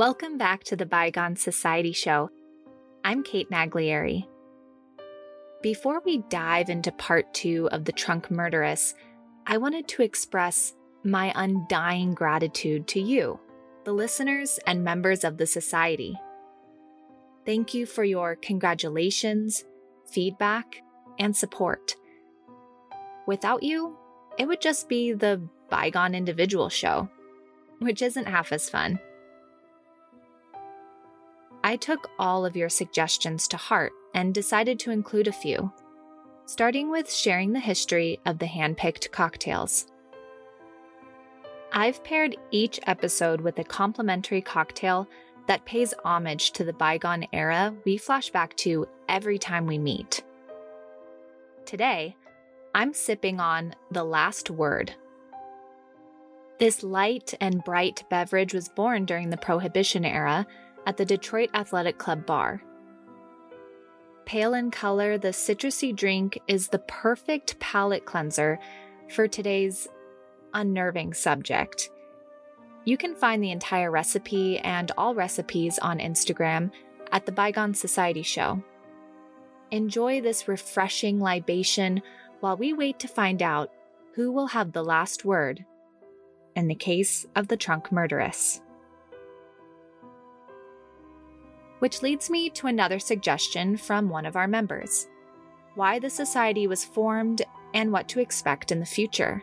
Welcome back to the Bygone Society Show. I'm Kate Naglieri. Before we dive into part two of The Trunk Murderess, I wanted to express my undying gratitude to you, the listeners and members of the Society. Thank you for your congratulations, feedback, and support. Without you, it would just be the bygone individual show, which isn't half as fun. I took all of your suggestions to heart and decided to include a few, starting with sharing the history of the handpicked cocktails. I've paired each episode with a complimentary cocktail that pays homage to the bygone era we flash back to every time we meet. Today, I'm sipping on The Last Word. This light and bright beverage was born during the Prohibition era at the Detroit Athletic Club bar. Pale in color, the citrusy drink is the perfect palate cleanser for today's unnerving subject. You can find the entire recipe and all recipes on Instagram at the Bygone Society Show. Enjoy this refreshing libation while we wait to find out who will have the last word in the case of the trunk murderess. Which leads me to another suggestion from one of our members why the Society was formed and what to expect in the future.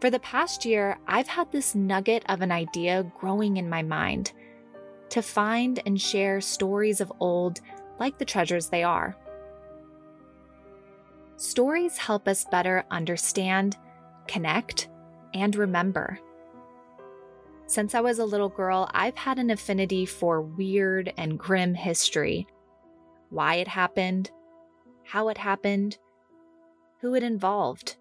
For the past year, I've had this nugget of an idea growing in my mind to find and share stories of old like the treasures they are. Stories help us better understand, connect, and remember. Since I was a little girl, I've had an affinity for weird and grim history. Why it happened, how it happened, who it involved,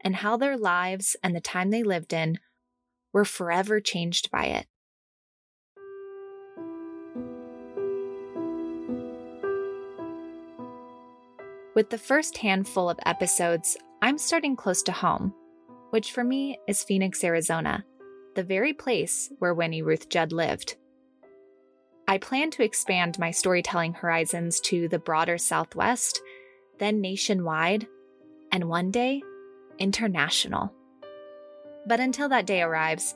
and how their lives and the time they lived in were forever changed by it. With the first handful of episodes, I'm starting close to home, which for me is Phoenix, Arizona the very place where Winnie Ruth Judd lived. I plan to expand my storytelling horizons to the broader Southwest, then nationwide, and one day, international. But until that day arrives,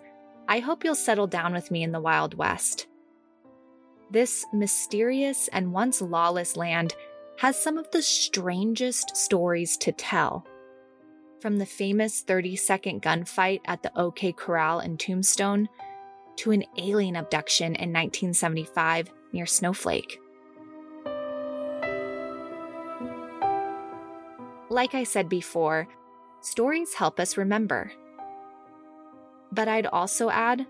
I hope you'll settle down with me in the Wild West. This mysterious and once lawless land has some of the strangest stories to tell from the famous 30 second gunfight at the OK Corral in Tombstone to an alien abduction in 1975 near Snowflake. Like I said before, stories help us remember. But I'd also add,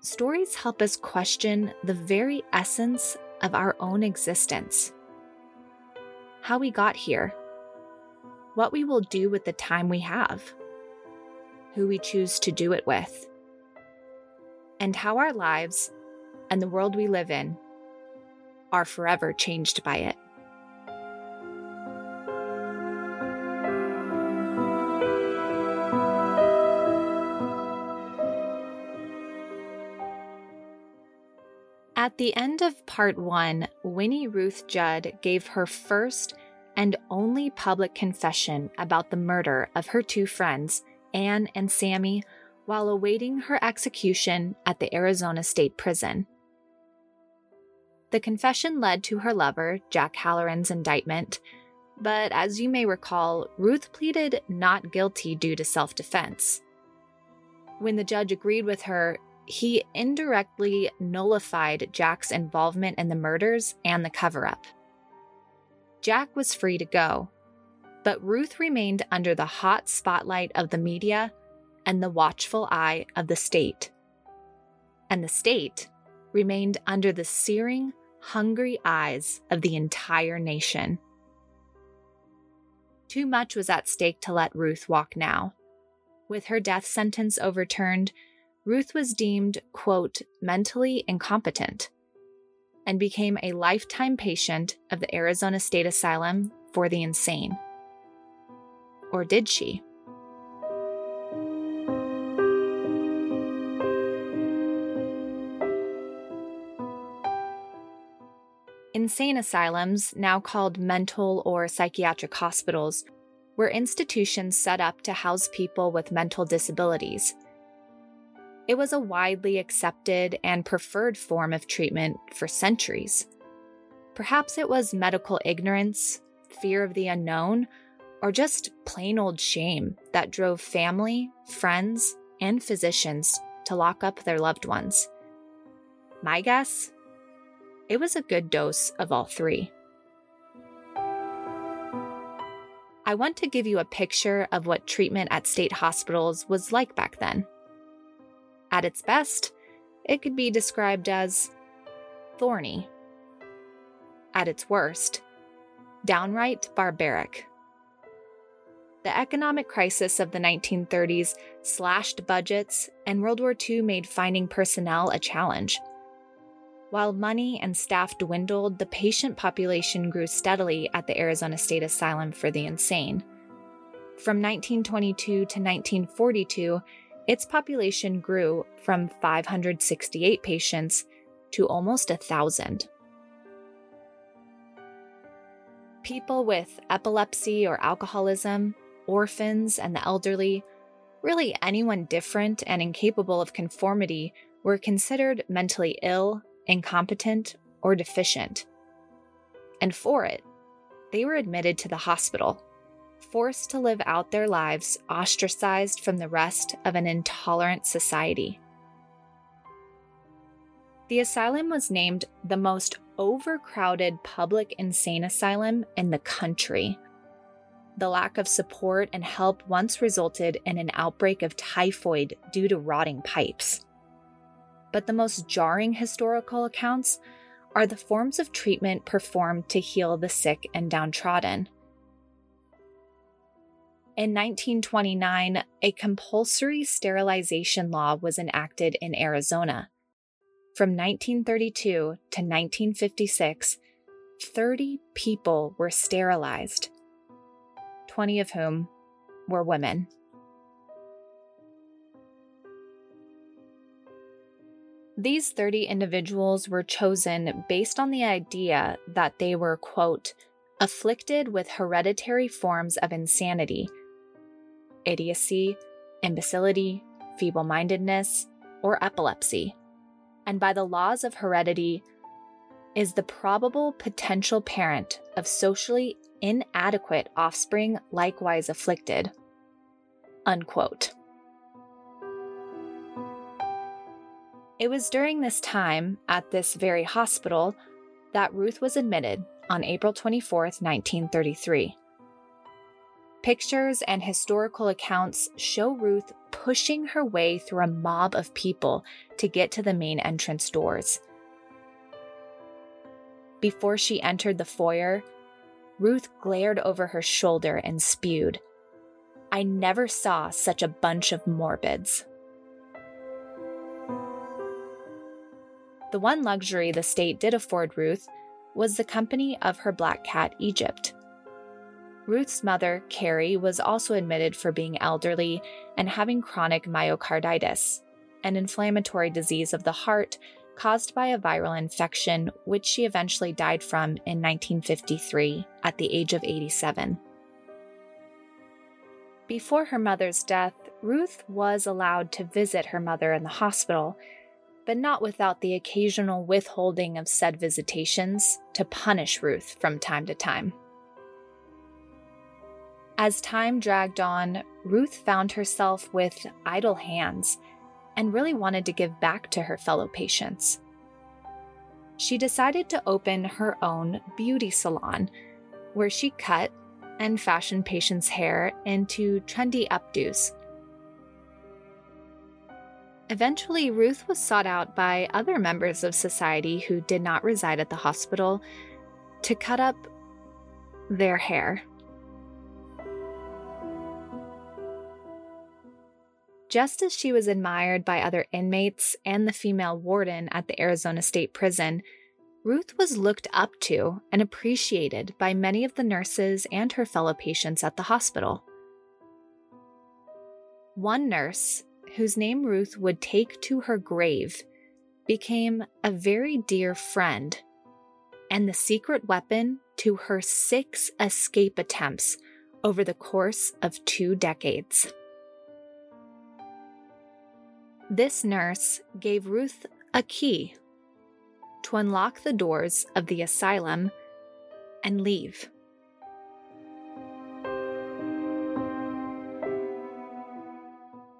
stories help us question the very essence of our own existence. How we got here what we will do with the time we have, who we choose to do it with, and how our lives and the world we live in are forever changed by it. At the end of part one, Winnie Ruth Judd gave her first and only public confession about the murder of her two friends, Anne and Sammy, while awaiting her execution at the Arizona State Prison. The confession led to her lover, Jack Halloran's indictment, but as you may recall, Ruth pleaded not guilty due to self defense. When the judge agreed with her, he indirectly nullified Jack's involvement in the murders and the cover up. Jack was free to go, but Ruth remained under the hot spotlight of the media and the watchful eye of the state. And the state remained under the searing, hungry eyes of the entire nation. Too much was at stake to let Ruth walk now. With her death sentence overturned, Ruth was deemed, quote, mentally incompetent and became a lifetime patient of the Arizona State Asylum for the Insane. Or did she? Insane asylums, now called mental or psychiatric hospitals, were institutions set up to house people with mental disabilities it was a widely accepted and preferred form of treatment for centuries. Perhaps it was medical ignorance, fear of the unknown, or just plain old shame that drove family, friends, and physicians to lock up their loved ones. My guess? It was a good dose of all three. I want to give you a picture of what treatment at state hospitals was like back then. At its best, it could be described as thorny. At its worst, downright barbaric. The economic crisis of the 1930s slashed budgets, and World War II made finding personnel a challenge. While money and staff dwindled, the patient population grew steadily at the Arizona State Asylum for the Insane. From 1922 to 1942, its population grew from 568 patients to almost a thousand. People with epilepsy or alcoholism, orphans, and the elderly, really anyone different and incapable of conformity, were considered mentally ill, incompetent, or deficient. And for it, they were admitted to the hospital, forced to live out their lives ostracized from the rest of an intolerant society. The asylum was named the most overcrowded public insane asylum in the country the lack of support and help once resulted in an outbreak of typhoid due to rotting pipes. But the most jarring historical accounts are the forms of treatment performed to heal the sick and downtrodden. In 1929, a compulsory sterilization law was enacted in Arizona. From 1932 to 1956, 30 people were sterilized 20 of whom were women. These 30 individuals were chosen based on the idea that they were, quote, afflicted with hereditary forms of insanity, idiocy, imbecility, feeble mindedness, or epilepsy, and by the laws of heredity, is the probable potential parent of socially inadequate offspring likewise afflicted. Unquote. It was during this time, at this very hospital, that Ruth was admitted on April 24, 1933. Pictures and historical accounts show Ruth pushing her way through a mob of people to get to the main entrance doors. Before she entered the foyer, Ruth glared over her shoulder and spewed. I never saw such a bunch of morbids. The one luxury the state did afford Ruth was the company of her black cat, Egypt. Ruth's mother, Carrie, was also admitted for being elderly and having chronic myocarditis, an inflammatory disease of the heart caused by a viral infection, which she eventually died from in 1953 at the age of 87. Before her mother's death, Ruth was allowed to visit her mother in the hospital, but not without the occasional withholding of said visitations to punish Ruth from time to time. As time dragged on, Ruth found herself with idle hands and really wanted to give back to her fellow patients. She decided to open her own beauty salon where she cut and fashioned patients' hair into trendy updos. Eventually, Ruth was sought out by other members of society who did not reside at the hospital to cut up their hair. Just as she was admired by other inmates and the female warden at the Arizona State Prison, Ruth was looked up to and appreciated by many of the nurses and her fellow patients at the hospital. One nurse, whose name Ruth would take to her grave, became a very dear friend and the secret weapon to her six escape attempts over the course of two decades. This nurse gave Ruth a key to unlock the doors of the asylum and leave.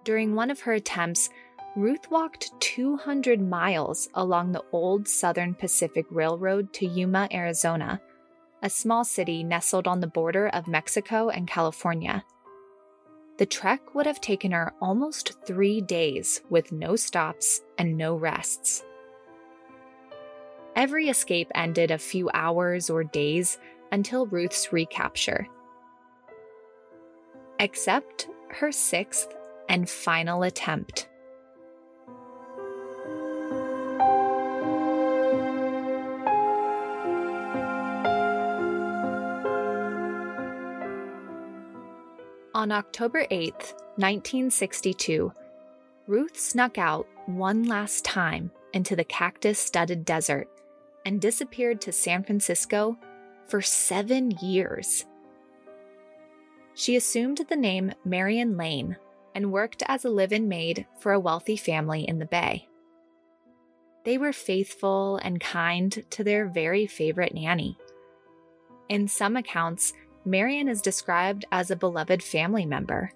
During one of her attempts, Ruth walked 200 miles along the old Southern Pacific Railroad to Yuma, Arizona, a small city nestled on the border of Mexico and California. The trek would have taken her almost three days with no stops and no rests. Every escape ended a few hours or days until Ruth's recapture. Except her sixth and final attempt. On October 8, 1962, Ruth snuck out one last time into the cactus studded desert and disappeared to San Francisco for seven years. She assumed the name Marion Lane and worked as a live in maid for a wealthy family in the Bay. They were faithful and kind to their very favorite nanny. In some accounts, Marion is described as a beloved family member.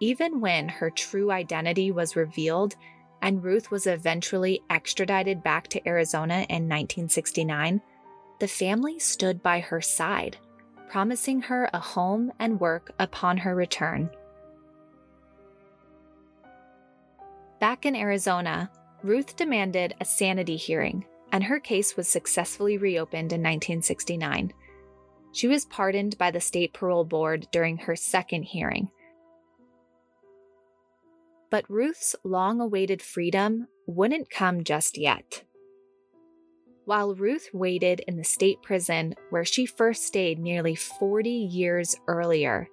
Even when her true identity was revealed and Ruth was eventually extradited back to Arizona in 1969, the family stood by her side, promising her a home and work upon her return. Back in Arizona, Ruth demanded a sanity hearing, and her case was successfully reopened in 1969. She was pardoned by the state parole board during her second hearing. But Ruth's long awaited freedom wouldn't come just yet. While Ruth waited in the state prison where she first stayed nearly 40 years earlier,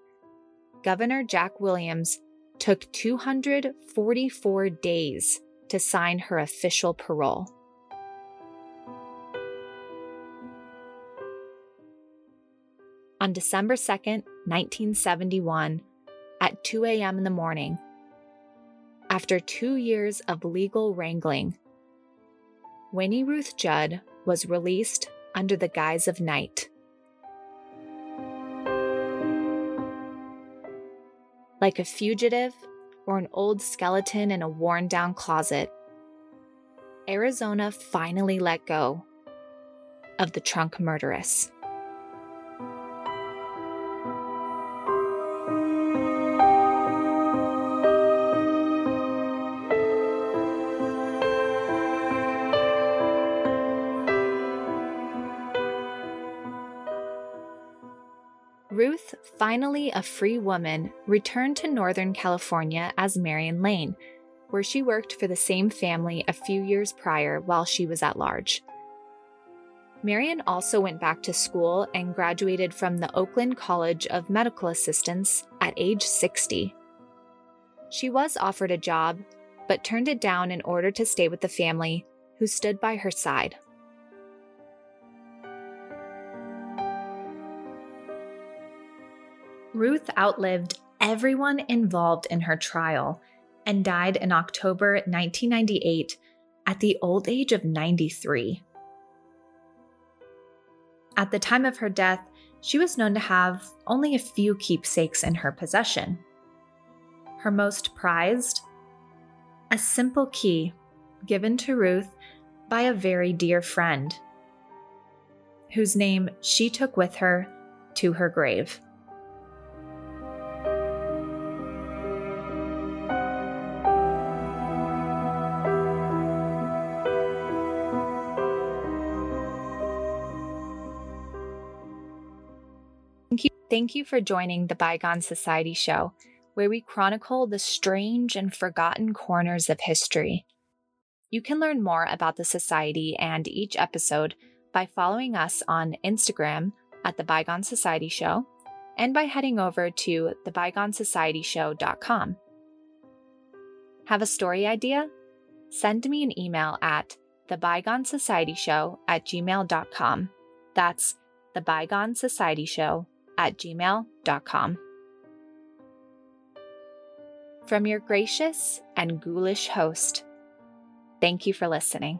Governor Jack Williams took 244 days to sign her official parole. On December 2nd, 1971, at 2 a.m. in the morning, after two years of legal wrangling, Winnie Ruth Judd was released under the guise of night. Like a fugitive or an old skeleton in a worn down closet, Arizona finally let go of the trunk murderess. Finally a free woman, returned to Northern California as Marion Lane, where she worked for the same family a few years prior while she was at large. Marion also went back to school and graduated from the Oakland College of Medical Assistants at age 60. She was offered a job, but turned it down in order to stay with the family who stood by her side. Ruth outlived everyone involved in her trial and died in October 1998 at the old age of 93. At the time of her death, she was known to have only a few keepsakes in her possession. Her most prized? A simple key given to Ruth by a very dear friend, whose name she took with her to her grave. Thank you for joining the Bygone Society show, where we chronicle the strange and forgotten corners of history. You can learn more about the Society and each episode by following us on Instagram at the Bygone Society Show and by heading over to thebygonesocietyshow.com. Have a story idea? Send me an email at the Bygone Society Show at gmail.com. That's the Bygone Society Show at gmail.com. From your gracious and ghoulish host, thank you for listening.